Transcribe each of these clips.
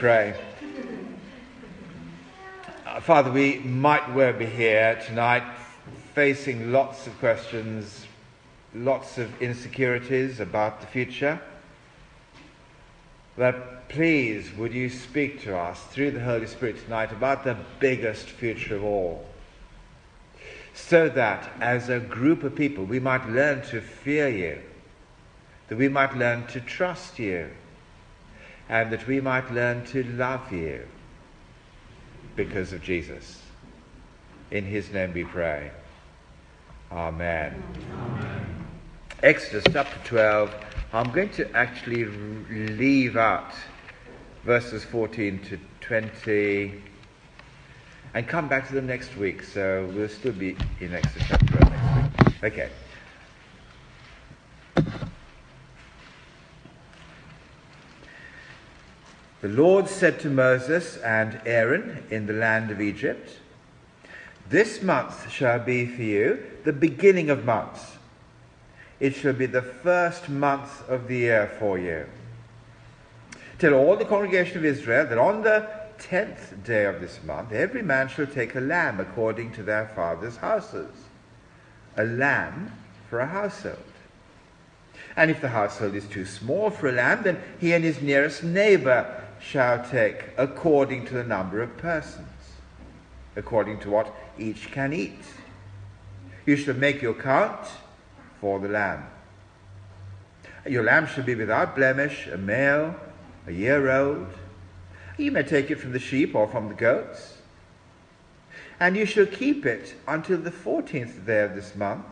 Pray. Uh, Father, we might well be here tonight facing lots of questions, lots of insecurities about the future. But please, would you speak to us through the Holy Spirit tonight about the biggest future of all? So that as a group of people we might learn to fear you, that we might learn to trust you and that we might learn to love you because of Jesus. In his name we pray. Amen. Amen. Exodus chapter 12. I'm going to actually leave out verses 14 to 20 and come back to them next week. So we'll still be in Exodus chapter 12 next week. Okay. The Lord said to Moses and Aaron in the land of Egypt, This month shall be for you the beginning of months. It shall be the first month of the year for you. Tell all the congregation of Israel that on the tenth day of this month every man shall take a lamb according to their father's houses, a lamb for a household. And if the household is too small for a lamb, then he and his nearest neighbor shall take according to the number of persons, according to what each can eat. You shall make your count for the lamb. Your lamb shall be without blemish, a male, a year old. You may take it from the sheep or from the goats. And you shall keep it until the fourteenth day of this month,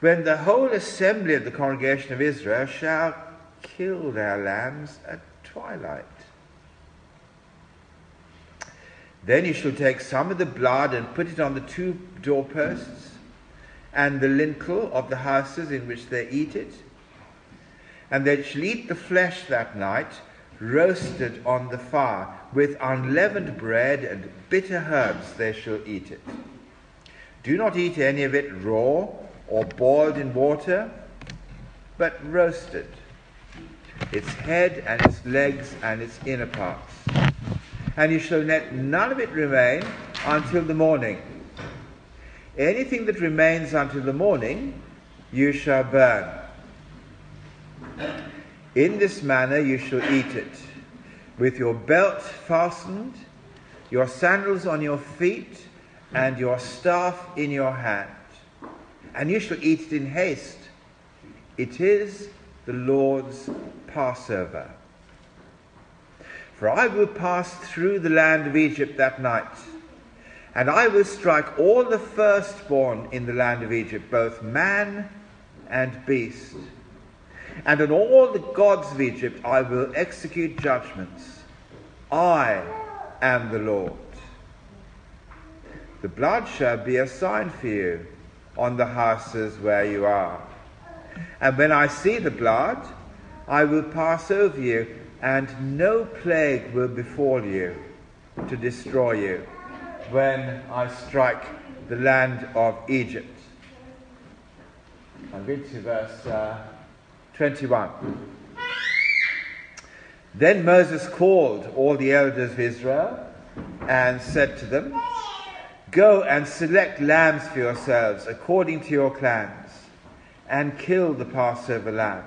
when the whole assembly of the congregation of Israel shall kill their lambs at twilight. Then you shall take some of the blood and put it on the two doorposts and the lintel of the houses in which they eat it. And they shall eat the flesh that night, roasted on the fire, with unleavened bread and bitter herbs they shall eat it. Do not eat any of it raw or boiled in water, but roasted its head and its legs and its inner parts. And you shall let none of it remain until the morning. Anything that remains until the morning, you shall burn. In this manner you shall eat it, with your belt fastened, your sandals on your feet, and your staff in your hand. And you shall eat it in haste. It is the Lord's Passover. For I will pass through the land of Egypt that night, and I will strike all the firstborn in the land of Egypt, both man and beast. And on all the gods of Egypt I will execute judgments. I am the Lord. The blood shall be a sign for you on the houses where you are. And when I see the blood, I will pass over you, and no plague will befall you to destroy you when I strike the land of Egypt. I'm going to verse uh, 21. Then Moses called all the elders of Israel and said to them, Go and select lambs for yourselves according to your clans, and kill the Passover lamb.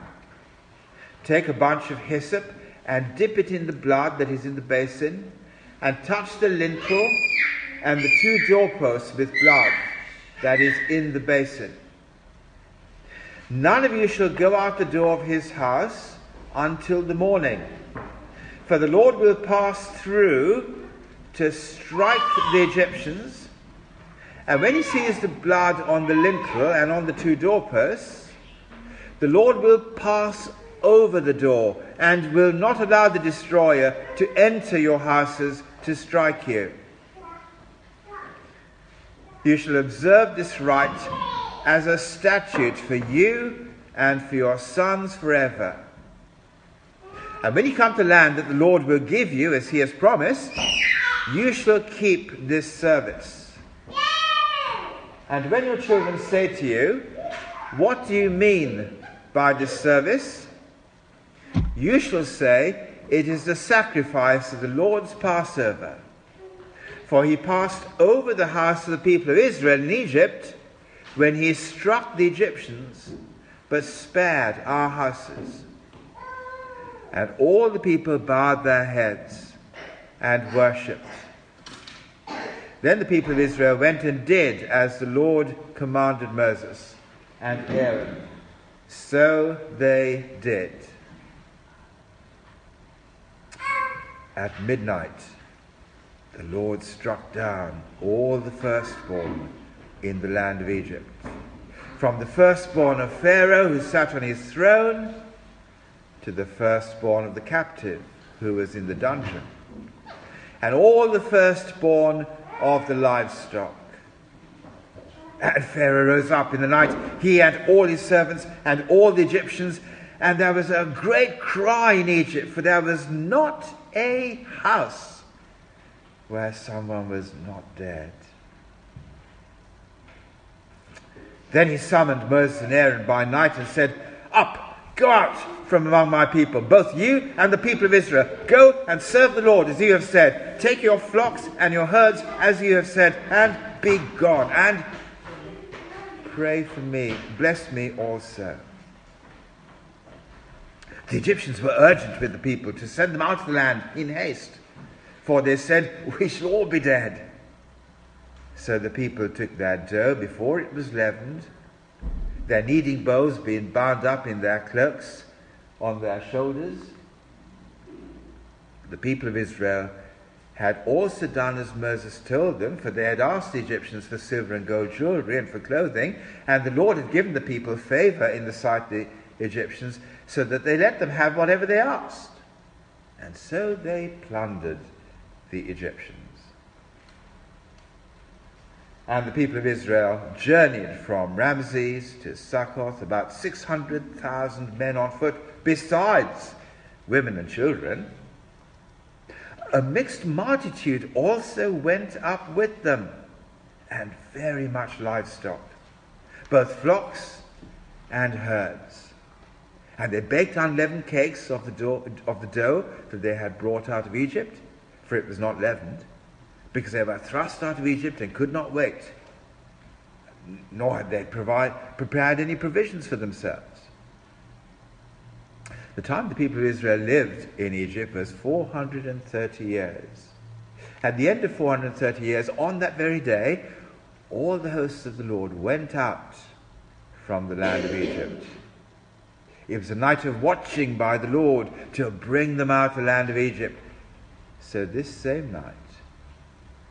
Take a bunch of hyssop and dip it in the blood that is in the basin, and touch the lintel and the two doorposts with blood that is in the basin. None of you shall go out the door of his house until the morning, for the Lord will pass through to strike the Egyptians. And when he sees the blood on the lintel and on the two doorposts, the Lord will pass over the door and will not allow the destroyer to enter your houses to strike you. You shall observe this rite as a statute for you and for your sons forever. And when you come to land that the Lord will give you, as he has promised, you shall keep this service. And when your children say to you, What do you mean by this service? You shall say, it is the sacrifice of the Lord's Passover. For he passed over the house of the people of Israel in Egypt when he struck the Egyptians, but spared our houses. And all the people bowed their heads and worshipped. Then the people of Israel went and did as the Lord commanded Moses and Aaron. So they did. At midnight, the Lord struck down all the firstborn in the land of Egypt. From the firstborn of Pharaoh who sat on his throne to the firstborn of the captive who was in the dungeon. And all the firstborn of the livestock. And Pharaoh rose up in the night, he and all his servants and all the Egyptians, and there was a great cry in Egypt, for there was not a house where someone was not dead. Then he summoned Moses and Aaron by night and said, Up, go out from among my people, both you and the people of Israel. Go and serve the Lord as you have said. Take your flocks and your herds as you have said, and be gone. And pray for me, bless me also. The Egyptians were urgent with the people to send them out of the land in haste, for they said, We shall all be dead. So the people took their dough before it was leavened, their kneading bowls being bound up in their cloaks on their shoulders. The people of Israel had also done as Moses told them, for they had asked the Egyptians for silver and gold jewelry and for clothing, and the Lord had given the people favor in the sight of the Egyptians, so that they let them have whatever they asked. And so they plundered the Egyptians. And the people of Israel journeyed from Ramses to Succoth, about 600,000 men on foot, besides women and children. A mixed multitude also went up with them, and very much livestock, both flocks and herds. And they baked unleavened cakes of the, dough, of the dough that they had brought out of Egypt, for it was not leavened, because they were thrust out of Egypt and could not wait, nor had they provide, prepared any provisions for themselves. The time the people of Israel lived in Egypt was 430 years. At the end of 430 years, on that very day, all the hosts of the Lord went out from the land of Egypt. It was a night of watching by the Lord to bring them out of the land of Egypt. So this same night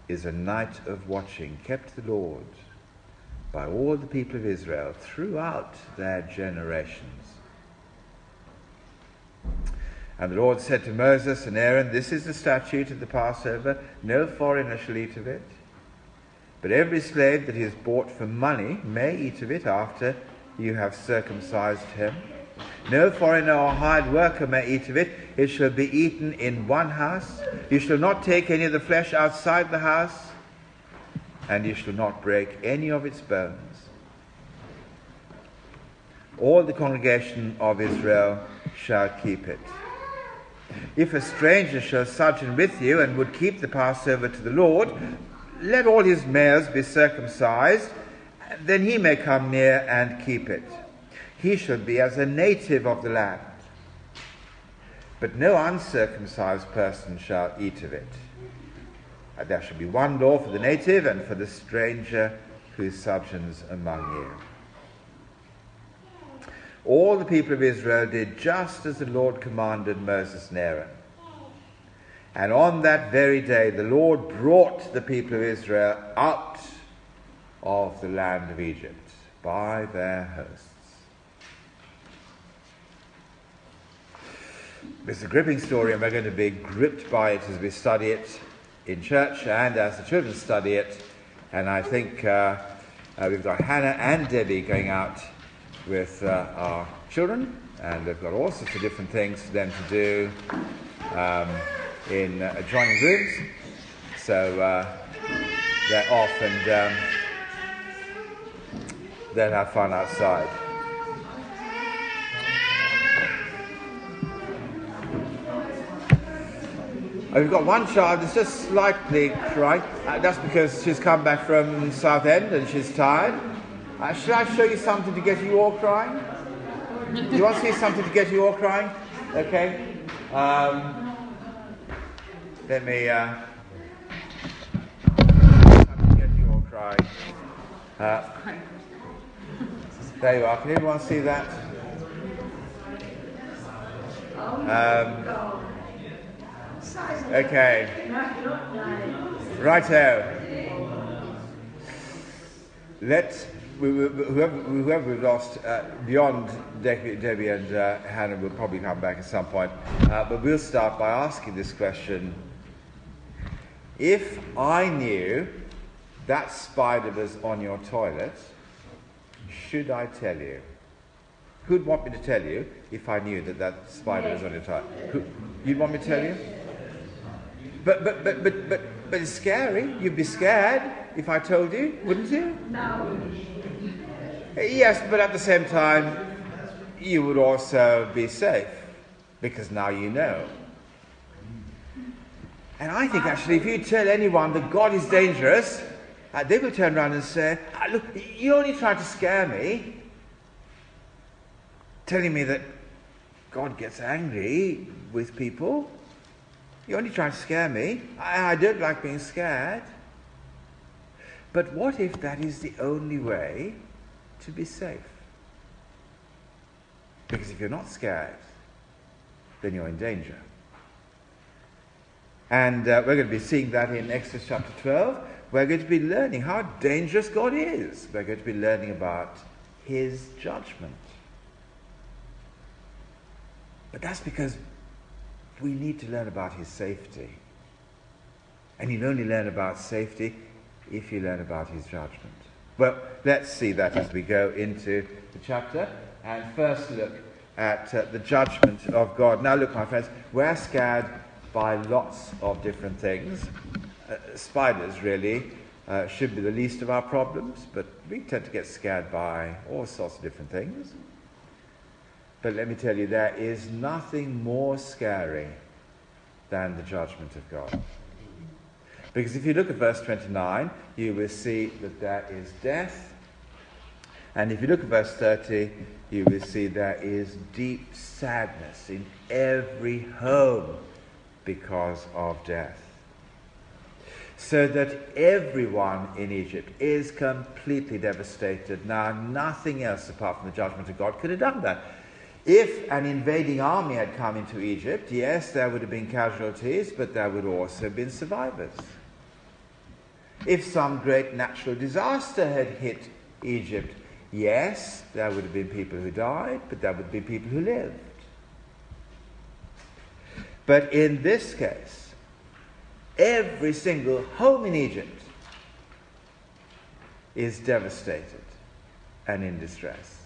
is a night of watching kept the Lord by all the people of Israel throughout their generations. And the Lord said to Moses and Aaron, This is the statute of the Passover. No foreigner shall eat of it. But every slave that is bought for money may eat of it after you have circumcised him. No foreigner or hired worker may eat of it. It shall be eaten in one house. You shall not take any of the flesh outside the house, and you shall not break any of its bones. All the congregation of Israel shall keep it. If a stranger shall sojourn with you and would keep the Passover to the Lord, let all his males be circumcised, then he may come near and keep it he shall be as a native of the land. But no uncircumcised person shall eat of it. There shall be one law for the native and for the stranger who sojourns among you. All the people of Israel did just as the Lord commanded Moses and Aaron. And on that very day, the Lord brought the people of Israel out of the land of Egypt by their hosts. It's a gripping story, and we're going to be gripped by it as we study it in church and as the children study it. And I think uh, uh, we've got Hannah and Debbie going out with uh, our children, and they've got all sorts of different things for them to do um, in uh, adjoining rooms. So uh, they're off and um, they'll have fun outside. Oh, we've got one child that's just slightly crying. Uh, that's because she's come back from Southend and she's tired. Uh, should I show you something to get you all crying? Do you want to see something to get you all crying? Okay. Um, let me. Uh. Uh, there you are. Can everyone see that? Um, okay. Righto. Let's whoever, whoever we've lost uh, beyond Debbie, Debbie and uh, Hannah will probably come back at some point. Uh, but we'll start by asking this question. If I knew that spider was on your toilet, should I tell you? Who'd want me to tell you if I knew that that spider was on your toilet? Who, you'd want me to tell you? But, but, but, but, but, but it's scary. You'd be scared if I told you, wouldn't you? No. Yes, but at the same time, you would also be safe because now you know. And I think actually, if you tell anyone that God is dangerous, uh, they will turn around and say, ah, Look, you're only trying to scare me, telling me that God gets angry with people. You're only trying to scare me. I, I don't like being scared. But what if that is the only way to be safe? Because if you're not scared, then you're in danger. And uh, we're going to be seeing that in Exodus chapter 12. We're going to be learning how dangerous God is. We're going to be learning about his judgment. But that's because we need to learn about his safety. And you'll only learn about safety if you learn about his judgment. Well, let's see that as we go into the chapter. And first look at uh, the judgment of God. Now, look, my friends, we're scared by lots of different things. Uh, spiders, really, uh, should be the least of our problems, but we tend to get scared by all sorts of different things. But let me tell you, there is nothing more scary than the judgment of God. Because if you look at verse 29, you will see that there is death. And if you look at verse 30, you will see there is deep sadness in every home because of death. So that everyone in Egypt is completely devastated. Now, nothing else apart from the judgment of God could have done that. If an invading army had come into Egypt, yes, there would have been casualties, but there would also have been survivors. If some great natural disaster had hit Egypt, yes, there would have been people who died, but there would be people who lived. But in this case, every single home in Egypt is devastated and in distress.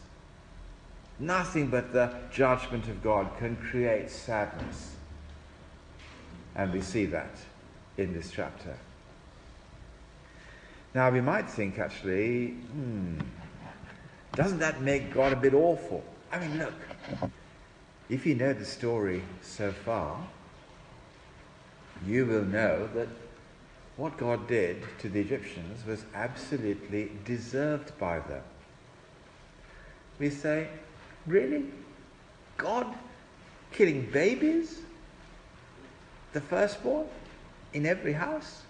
Nothing but the judgment of God can create sadness. And we see that in this chapter. Now, we might think actually, hmm, doesn't that make God a bit awful? I mean, look, if you know the story so far, you will know that what God did to the Egyptians was absolutely deserved by them. We say, really? God killing babies? The firstborn? In every house?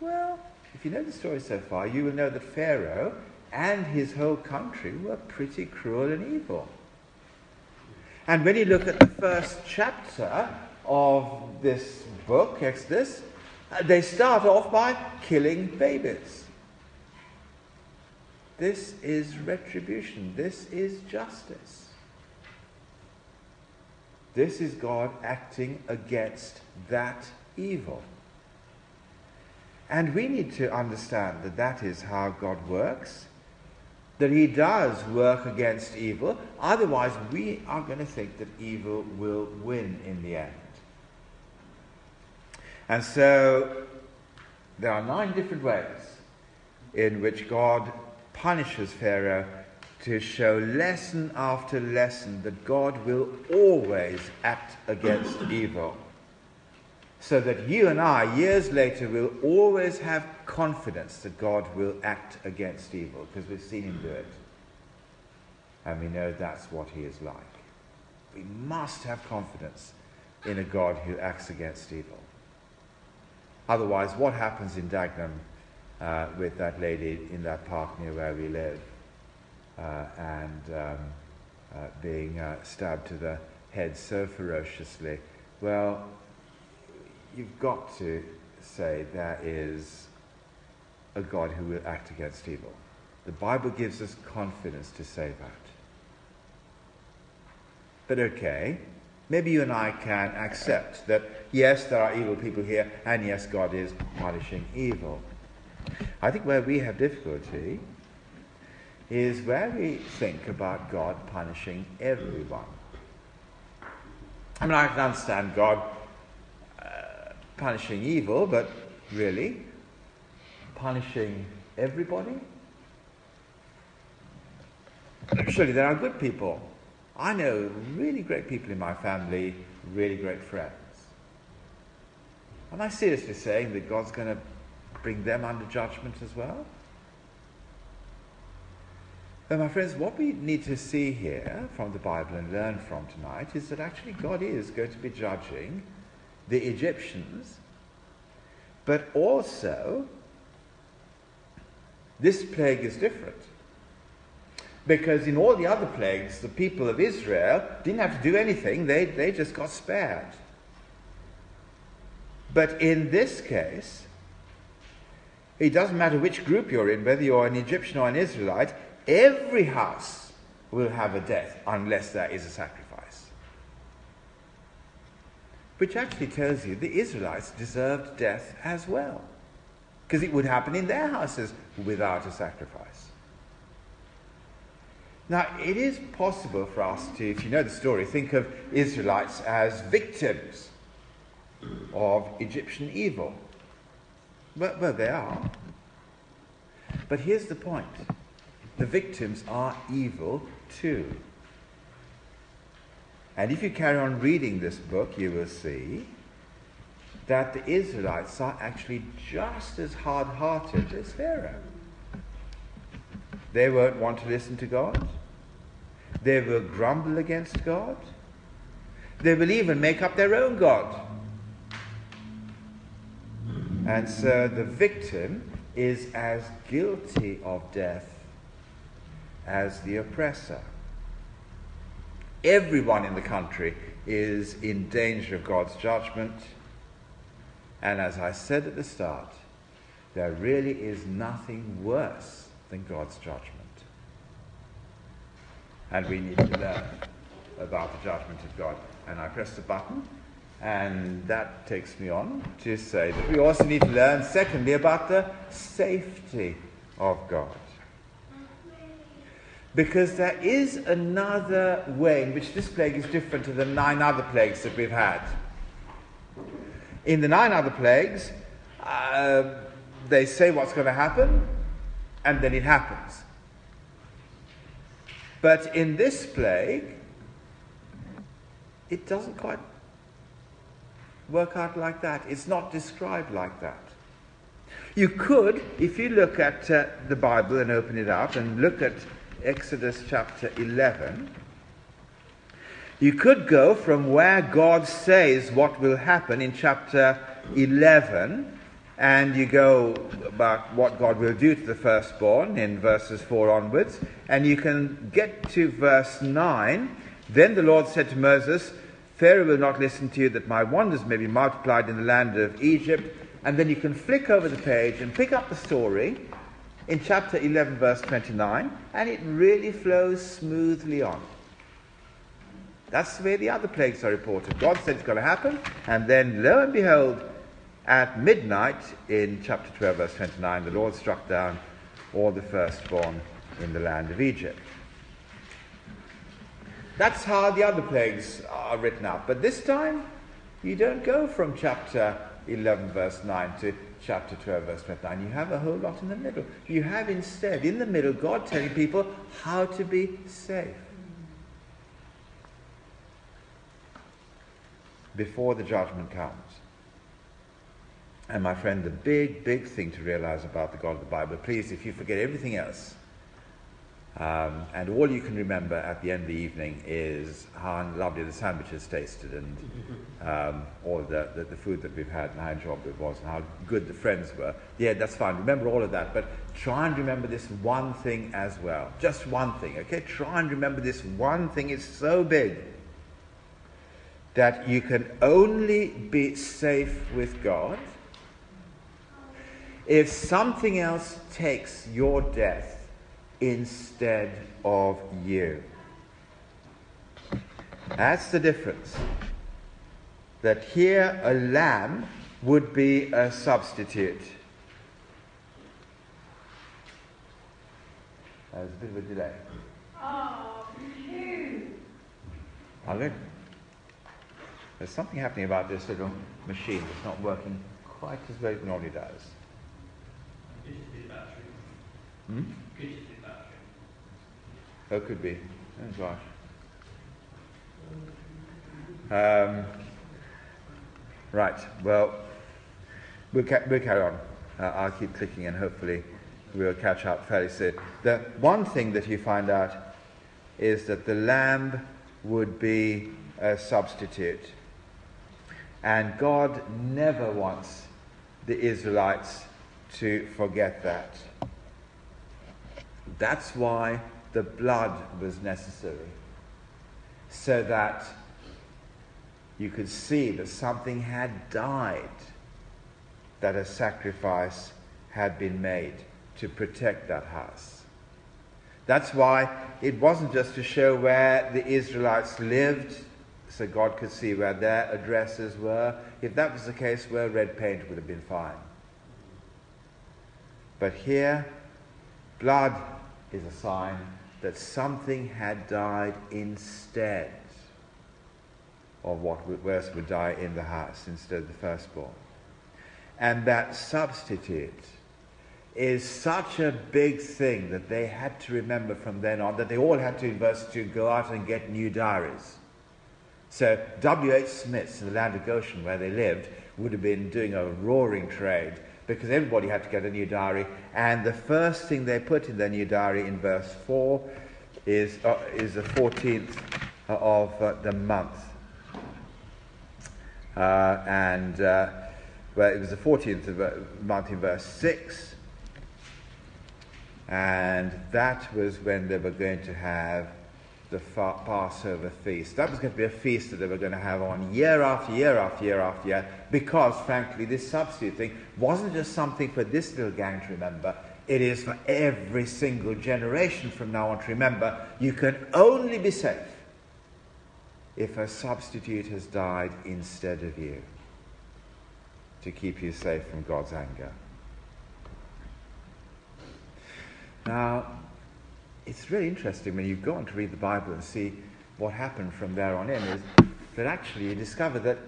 Well, if you know the story so far, you will know that Pharaoh and his whole country were pretty cruel and evil. And when you look at the first chapter of this book, Exodus, uh, they start off by killing babies. This is retribution. This is justice. This is God acting against that evil. And we need to understand that that is how God works, that He does work against evil. Otherwise, we are going to think that evil will win in the end. And so, there are nine different ways in which God punishes Pharaoh to show lesson after lesson that God will always act against evil. So that you and I, years later, will always have confidence that God will act against evil because we've seen him do it. And we know that's what he is like. We must have confidence in a God who acts against evil. Otherwise, what happens in Dagenham uh, with that lady in that park near where we live uh, and um, uh, being uh, stabbed to the head so ferociously? Well, you've got to say there is a God who will act against evil. The Bible gives us confidence to say that. But okay, maybe you and I can accept that yes, there are evil people here, and yes, God is punishing evil. I think where we have difficulty is where we think about God punishing everyone. I mean, I can understand God punishing evil, but really, punishing everybody? Surely there are good people I know really great people in my family, really great friends. Am I seriously saying that God's going to bring them under judgment as well? But my friends, what we need to see here from the Bible and learn from tonight is that actually God is going to be judging the Egyptians, but also this plague is different. Because in all the other plagues, the people of Israel didn't have to do anything, they, they just got spared. But in this case, it doesn't matter which group you're in, whether you're an Egyptian or an Israelite, every house will have a death unless there is a sacrifice. Which actually tells you the Israelites deserved death as well. Because it would happen in their houses without a sacrifice. Now, it is possible for us to, if you know the story, think of Israelites as victims of Egyptian evil. Well, well, they are. But here's the point the victims are evil too. And if you carry on reading this book, you will see that the Israelites are actually just as hard hearted as Pharaoh. They won't want to listen to God. They will grumble against God. They will even make up their own God. And so the victim is as guilty of death as the oppressor. Everyone in the country is in danger of God's judgment. And as I said at the start, there really is nothing worse than God's judgment. And we need to learn about the judgment of God. And I press the button, and that takes me on to say that we also need to learn, secondly, about the safety of God. Because there is another way in which this plague is different to the nine other plagues that we've had. In the nine other plagues, uh, they say what's going to happen, and then it happens. But in this plague, it doesn't quite work out like that. It's not described like that. You could, if you look at uh, the Bible and open it up and look at Exodus chapter 11, you could go from where God says what will happen in chapter 11 and you go about what God will do to the firstborn in verses 4 onwards, and you can get to verse 9. Then the Lord said to Moses, Pharaoh will not listen to you that my wonders may be multiplied in the land of Egypt. And then you can flick over the page and pick up the story in chapter 11, verse 29, and it really flows smoothly on. That's where the other plagues are reported. God said it's going to happen, and then lo and behold, at midnight, in chapter 12, verse 29, the Lord struck down all the firstborn in the land of Egypt. That's how the other plagues are written up. But this time, you don't go from chapter 11, verse 9 to chapter 12, verse 29. You have a whole lot in the middle. You have instead, in the middle, God telling people how to be safe. Before the judgment comes. And my friend, the big, big thing to realize about the God of the Bible, please, if you forget everything else, um, and all you can remember at the end of the evening is how lovely the sandwiches tasted and um, all the, the, the, food that we've had and how enjoyable it was and how good the friends were. Yeah, that's fine. Remember all of that. But try and remember this one thing as well. Just one thing, okay? Try and remember this one thing. It's so big that you can only be safe with God if something else takes your death instead of you. That's the difference. That here a lamb would be a substitute. There's a bit of a delay. Oh, phew. There's something happening about this little machine that's not working quite as well as it normally does. Hmm? Oh, could be. Um, right. Well, we'll, ca- we'll carry on. Uh, I'll keep clicking and hopefully we'll catch up fairly soon. The one thing that you find out is that the lamb would be a substitute. And God never wants the Israelites to forget that. That's why the blood was necessary so that you could see that something had died, that a sacrifice had been made to protect that house. That's why it wasn't just to show where the Israelites lived, so God could see where their addresses were. If that was the case, well, red paint would have been fine. But here, blood is a sign that something had died instead of what else would die in the house instead of the firstborn. And that substitute is such a big thing that they had to remember from then on, that they all had to, in verse 2, go out and get new diaries. So W.H. Smith's in the land of Goshen, where they lived, would have been doing a roaring trade because everybody had to get a new diary. And the first thing they put in their new diary in verse 4 is, uh, is the 14th of uh, the month. Uh, and uh, well, it was the 14th of the uh, month in verse 6. And that was when they were going to have the Passover feast. That was going to be a feast that they were going to have on year after year after year after year because, frankly, this substitute thing wasn't just something for this little gang to remember. It is for every single generation from now on to remember you can only be safe if a substitute has died instead of you to keep you safe from God's anger. Now, it's really interesting when you go on to read the Bible and see what happened from there on in is that actually you discover that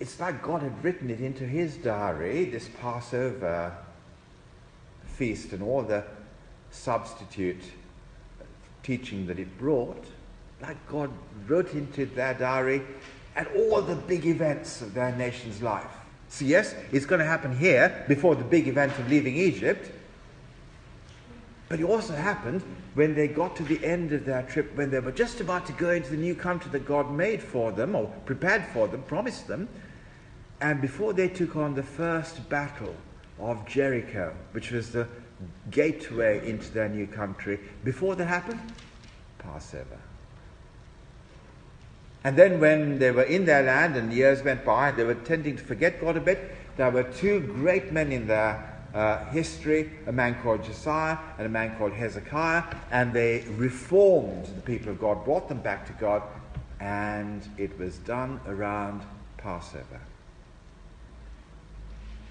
it's like God had written it into his diary, this Passover feast and all the substitute teaching that it brought, like God wrote into their diary and all the big events of their nation's life. So, yes, it's going to happen here before the big event of leaving Egypt. But it also happened when they got to the end of their trip, when they were just about to go into the new country that God made for them, or prepared for them, promised them, and before they took on the first battle of Jericho, which was the gateway into their new country, before that happened, Passover. And then when they were in their land and years went by, they were tending to forget God a bit. There were two great men in their uh, history, a man called Josiah and a man called Hezekiah, and they reformed the people of God, brought them back to God, and it was done around Passover.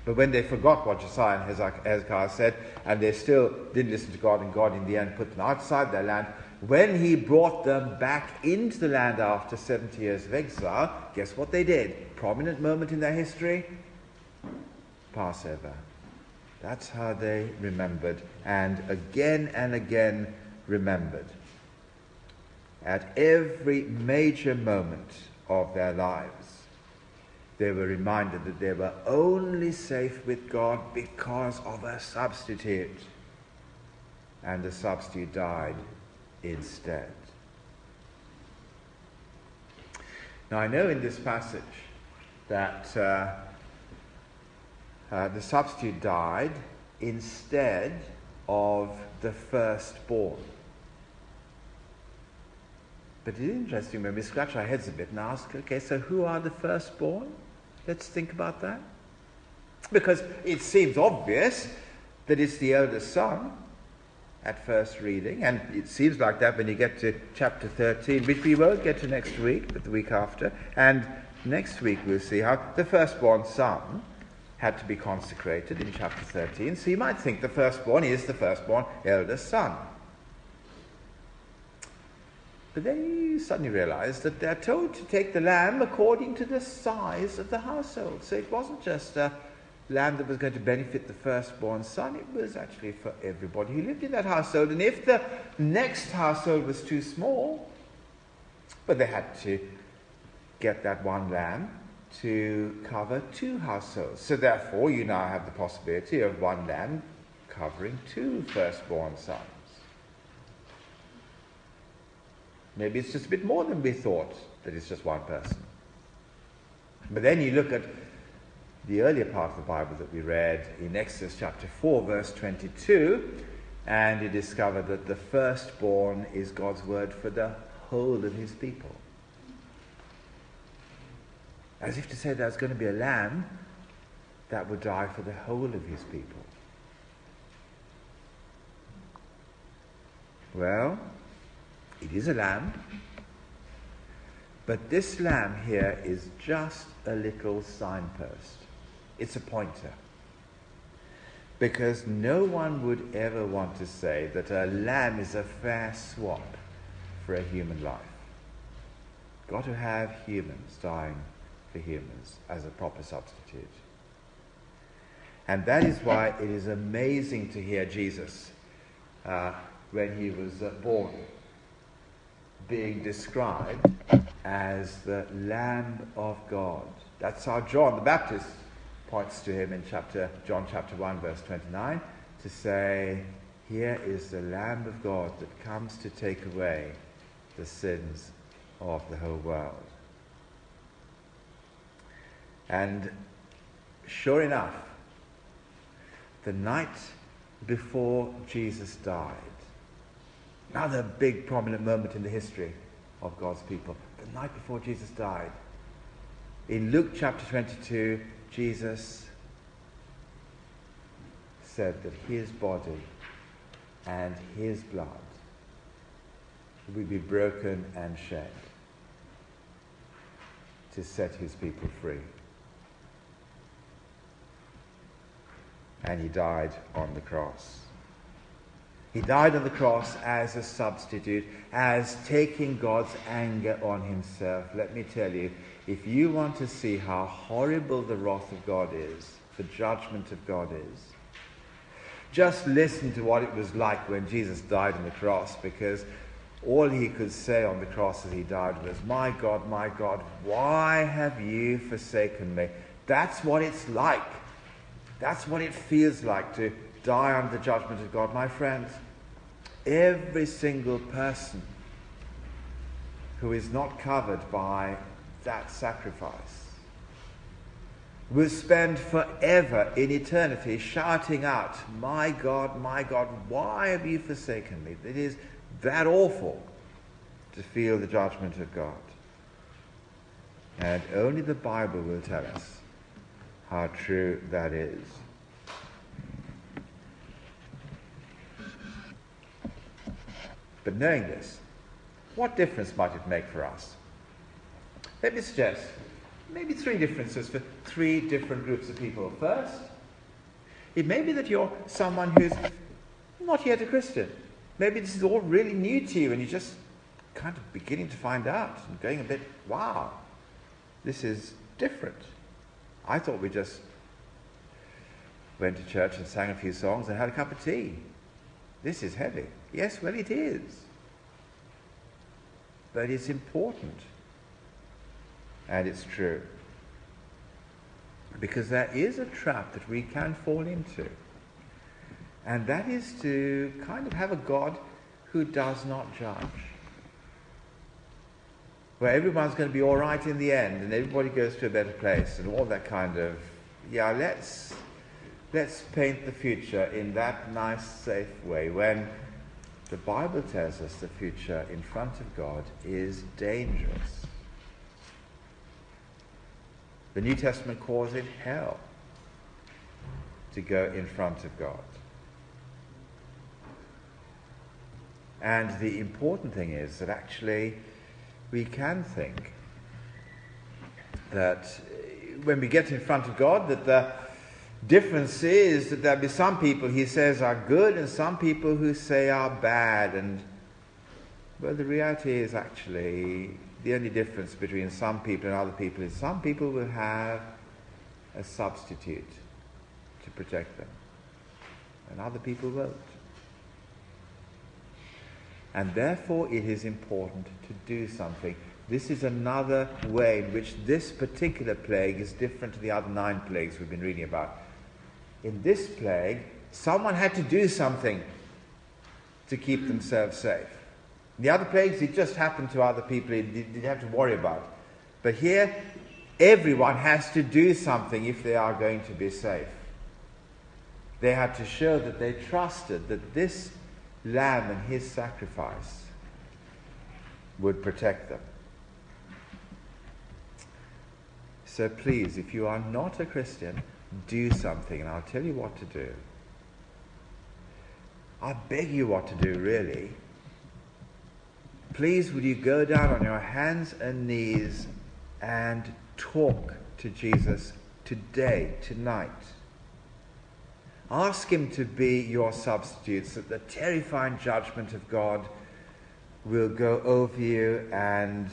But when they forgot what Josiah and Hezekiah said, and they still didn't listen to God, and God in the end put them outside their land, when he brought them back into the land after 70 years of exile, guess what they did? Prominent moment in their history? Passover. That's how they remembered, and again and again remembered. At every major moment of their lives, they were reminded that they were only safe with God because of a substitute. And the substitute died instead. Now, I know in this passage that uh, uh, the substitute died instead of the firstborn. But it is interesting when we scratch our heads a bit and ask, okay, so who are the firstborn? Let's think about that. Because it seems obvious that it's the eldest son at first reading, and it seems like that when you get to chapter 13, which we won't get to next week, but the week after. And next week we'll see how the firstborn son had to be consecrated in chapter 13. So you might think the firstborn is the firstborn eldest son. But then you suddenly realize that they're told to take the lamb according to the size of the household. So it wasn't just a lamb that was going to benefit the firstborn son, it was actually for everybody who lived in that household. And if the next household was too small, but they had to get that one lamb to cover two households. So therefore, you now have the possibility of one lamb covering two firstborn sons. Maybe it's just a bit more than we thought that it's just one person. But then you look at the earlier part of the Bible that we read in Exodus chapter 4, verse 22, and you discover that the firstborn is God's word for the whole of his people. As if to say there's going to be a lamb that would die for the whole of his people. Well, it is a lamb, but this lamb here is just a little signpost. It's a pointer. Because no one would ever want to say that a lamb is a fair swap for a human life. Got to have humans dying for humans as a proper substitute. And that is why it is amazing to hear Jesus uh, when he was uh, born being described as the Lamb of God. That's how John the Baptist points to him in chapter John chapter 1 verse 29 to say here is the lamb of God that comes to take away the sins of the whole world. And sure enough, the night before Jesus died, Another big prominent moment in the history of God's people. The night before Jesus died. In Luke chapter 22, Jesus said that his body and his blood would be broken and shed to set his people free. And he died on the cross. He died on the cross as a substitute, as taking God's anger on himself. Let me tell you, if you want to see how horrible the wrath of God is, the judgment of God is, just listen to what it was like when Jesus died on the cross, because all he could say on the cross as he died was, My God, my God, why have you forsaken me? That's what it's like. That's what it feels like to die under the judgment of God. My friends, every single person who is not covered by that sacrifice will spend forever in eternity shouting out, My God, my God, why have you forsaken me? It is that awful to feel the judgment of God. And only the Bible will tell us how true that is. But knowing this, what difference might it make for us? Let me suggest maybe three differences for three different groups of people. First, it may be that you're someone who's not yet a Christian. Maybe this is all really new to you and you're just kind of beginning to find out and going a bit, wow, this is different. I thought we just went to church and sang a few songs and had a cup of tea. This is heavy. Yes, well, it is. But it's important. And it's true. Because there is a trap that we can fall into. And that is to kind of have a God who does not judge. Where everyone's going to be all right in the end and everybody goes to a better place and all that kind of, yeah, let's, let's paint the future in that nice, safe way when the Bible tells us the future in front of God is dangerous. The New Testament calls it hell to go in front of God. And the important thing is that actually we can think that when we get in front of God, that the difference is that there'll be some people he says are good and some people who say are bad. And well, the reality is actually the only difference between some people and other people is some people will have a substitute to protect them, and other people won't. And therefore, it is important to do something. This is another way in which this particular plague is different to the other nine plagues we've been reading about. In this plague, someone had to do something to keep themselves safe. The other plagues, it just happened to other people, you didn't have to worry about. But here, everyone has to do something if they are going to be safe. They had to show that they trusted that this lamb and his sacrifice would protect them. So please, if you are not a Christian, do something, and I'll tell you what to do. I beg you what to do, really. Please, would you go down on your hands and knees and talk to Jesus today, tonight? Ask Him to be your substitute so that the terrifying judgment of God will go over you and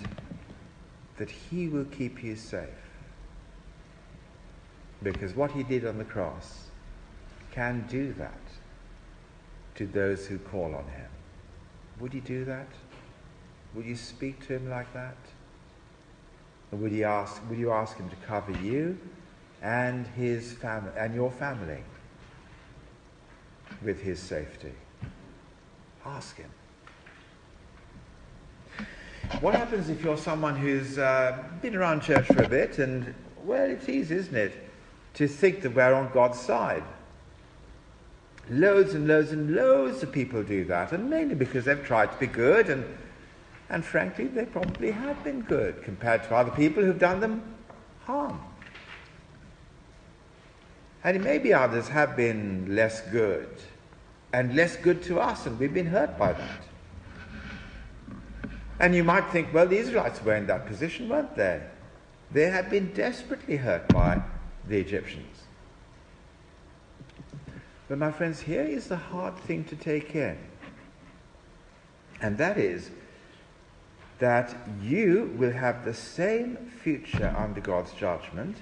that He will keep you safe. Because what He did on the cross can do that to those who call on Him. Would He do that? Would you speak to Him like that? Or would, he ask, would you ask Him to cover you and, his family, and your family? With his safety? Ask him. What happens if you're someone who's uh, been around church for a bit and, well, it's easy, isn't it, to think that we're on God's side? Loads and loads and loads of people do that, and mainly because they've tried to be good, and, and frankly, they probably have been good compared to other people who've done them harm. And maybe others have been less good and less good to us, and we've been hurt by that. And you might think, well, the Israelites were in that position, weren't they? They had been desperately hurt by the Egyptians. But, my friends, here is the hard thing to take in. And that is that you will have the same future under God's judgment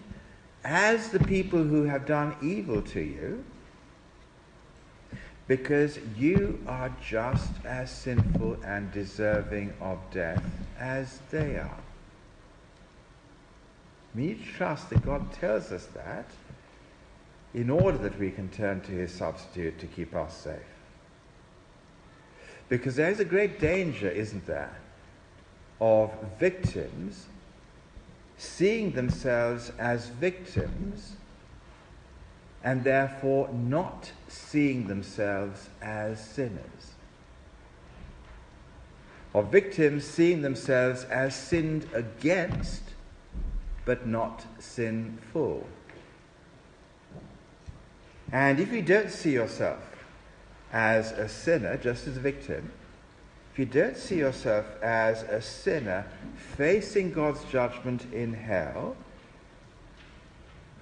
as the people who have done evil to you because you are just as sinful and deserving of death as they are. We need to trust that God tells us that in order that we can turn to his substitute to keep us safe. Because there's a great danger, isn't there, of victims seeing themselves as victims and therefore not seeing themselves as sinners. Or victims seeing themselves as sinned against, but not sinful. And if you don't see yourself as a sinner, just as a victim, if you don't see yourself as a sinner facing God's judgment in hell,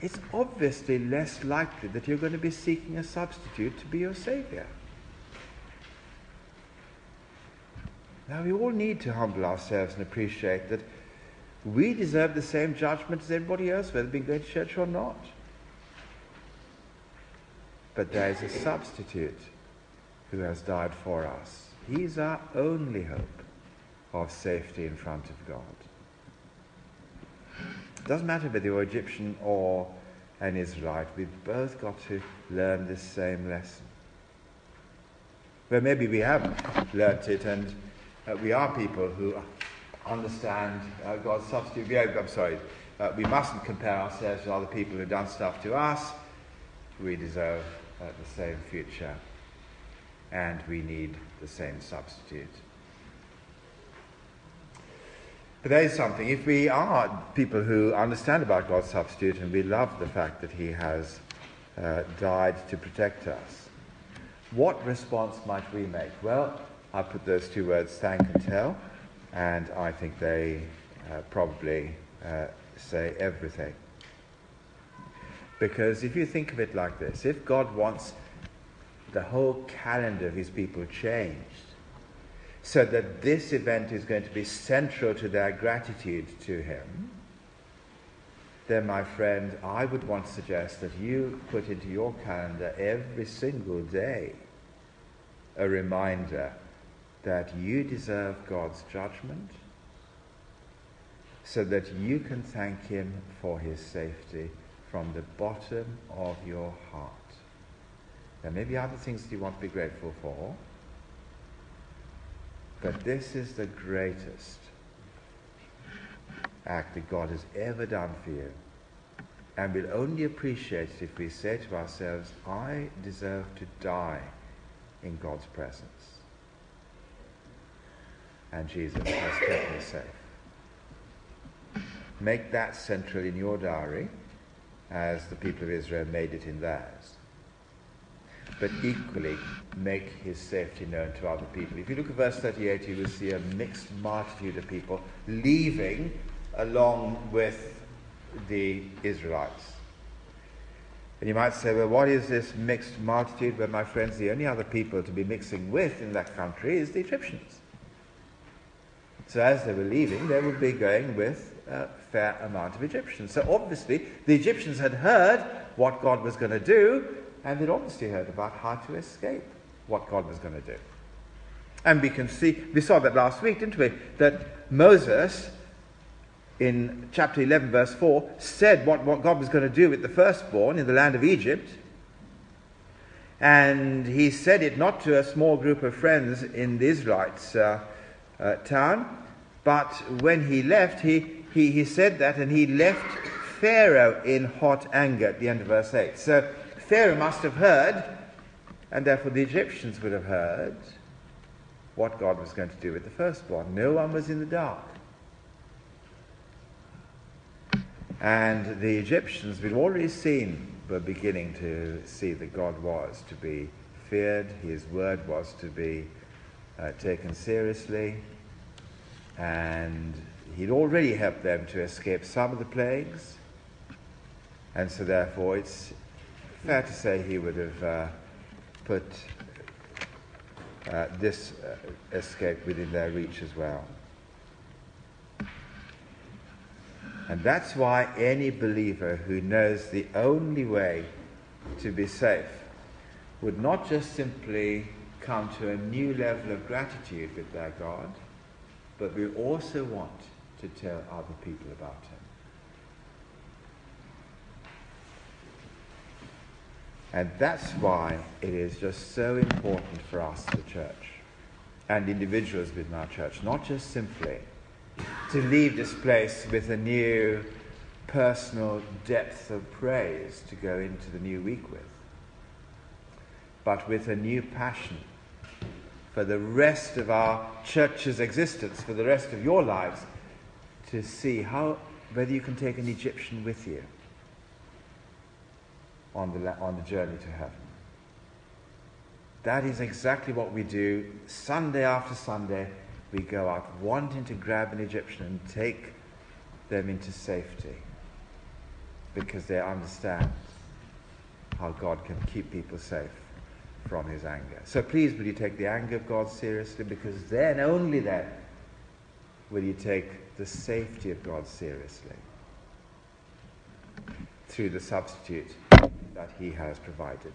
it's obviously less likely that you're going to be seeking a substitute to be your Savior. Now, we all need to humble ourselves and appreciate that we deserve the same judgment as everybody else, whether being going to church or not. But there is a substitute who has died for us. He's our only hope of safety in front of God. It doesn't matter whether you're Egyptian or an Israelite, we've both got to learn this same lesson. Well, maybe we have learnt it and uh, we are people who understand uh, God's substitute. Yeah, I'm sorry. Uh, we mustn't compare ourselves with other people who've done stuff to us. We deserve uh, the same future and we need the same substitute. But there is something. If we are people who understand about God's substitute and we love the fact that He has uh, died to protect us, what response might we make? Well, I put those two words, thank and tell, and I think they uh, probably uh, say everything. Because if you think of it like this, if God wants the whole calendar of his people changed, so that this event is going to be central to their gratitude to him, then, my friend, I would want to suggest that you put into your calendar every single day a reminder that you deserve God's judgment so that you can thank Him for His safety from the bottom of your heart. There may be other things that you want to be grateful for, but this is the greatest act that God has ever done for you. And we'll only appreciate it if we say to ourselves, I deserve to die in God's presence. And Jesus has kept me safe. Make that central in your diary as the people of Israel made it in theirs but equally make his safety known to other people. If you look at verse 38, you will see a mixed multitude of people leaving along with the Israelites. And you might say, well, what is this mixed multitude? Well, my friends, the only other people to be mixing with in that country is the Egyptians. So as they were leaving, they would be going with a fair amount of Egyptians. So obviously, the Egyptians had heard what God was going to do, and they'd obviously heard about how to escape what God was going to do. And we can see, we saw that last week, didn't we? That Moses, in chapter 11, verse 4, said what, what God was going to do with the firstborn in the land of Egypt. And he said it not to a small group of friends in the Israelites' uh, uh, town, but when he left, he, he, he said that and he left Pharaoh in hot anger at the end of verse 8. So Pharaoh must have heard, and therefore the Egyptians would have heard, what God was going to do with the firstborn. No one was in the dark. And the Egyptians, we've already seen, were beginning to see that God was to be feared, his word was to be uh, taken seriously, and he'd already helped them to escape some of the plagues. And so, therefore, it's fair to say he would have uh, put uh, this uh, escape within their reach as well. And that's why any believer who knows the only way to be safe would not just simply come to a new level of gratitude with their God, but we also want to tell other people about Him. And that's why it is just so important for us, the church, and individuals within our church, not just simply to leave this place with a new personal depth of praise to go into the new week with, but with a new passion for the rest of our church's existence, for the rest of your lives, to see how whether you can take an Egyptian with you on the, on the journey to heaven. That is exactly what we do Sunday after Sunday. We go out wanting to grab an Egyptian and take them into safety because they understand how God can keep people safe from his anger. So please, will you take the anger of God seriously? Because then, only then, will you take the safety of God seriously through the substitute that He has provided.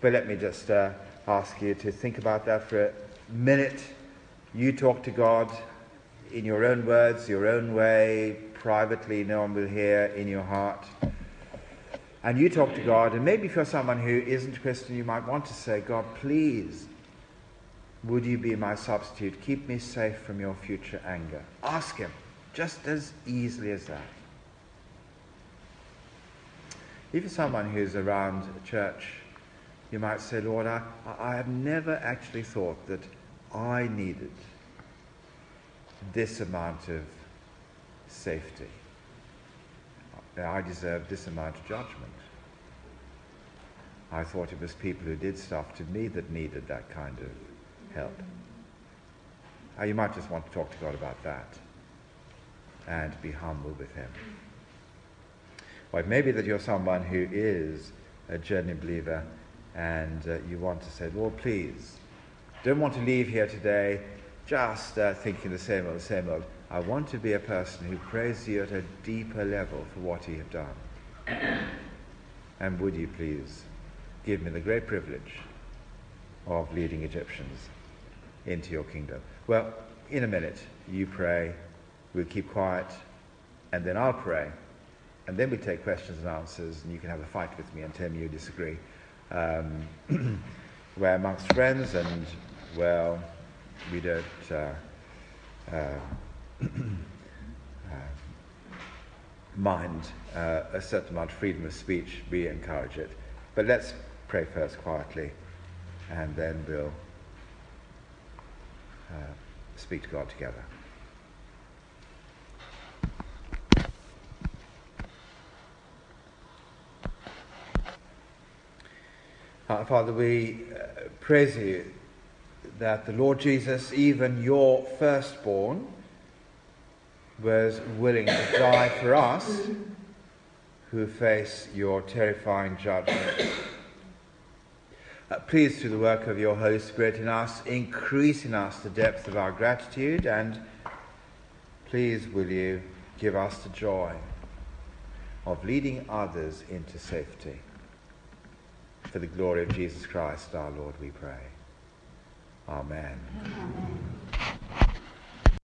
But let me just uh, ask you to think about that for a minute. You talk to God in your own words, your own way, privately, no one will hear in your heart. And you talk to God, and maybe if you're someone who isn't a Christian, you might want to say, God, please, would you be my substitute? Keep me safe from your future anger. Ask Him, just as easily as that. You're someone who's around church, you might say, Lord, I, I have never actually thought that I needed this amount of safety. I deserve this amount of judgment. I thought it was people who did stuff to me that needed that kind of help. Uh, you might just want to talk to God about that and be humble with Him. Or it may be that you're someone who is a genuine believer and uh, you want to say, Lord, please, don't want to leave here today just uh, thinking the same old, same old. I want to be a person who prays you at a deeper level for what you have done. and would you please give me the great privilege of leading Egyptians into your kingdom? Well, in a minute, you pray, we'll keep quiet, and then I'll pray. And then we take questions and answers, and you can have a fight with me and tell me you disagree. Um, we're amongst friends, and, well, we don't uh, uh, uh, mind uh, a certain amount of freedom of speech. We encourage it. But let's pray first quietly, and then we'll uh, speak to God together. Father, we uh, praise you that the Lord Jesus, even your firstborn, was willing to die for us who face your terrifying judgment. Uh, please, through the work of your Holy Spirit in us, increase in us the depth of our gratitude, and please, will you give us the joy of leading others into safety. For the glory of Jesus Christ, our Lord, we pray. Amen. Amen.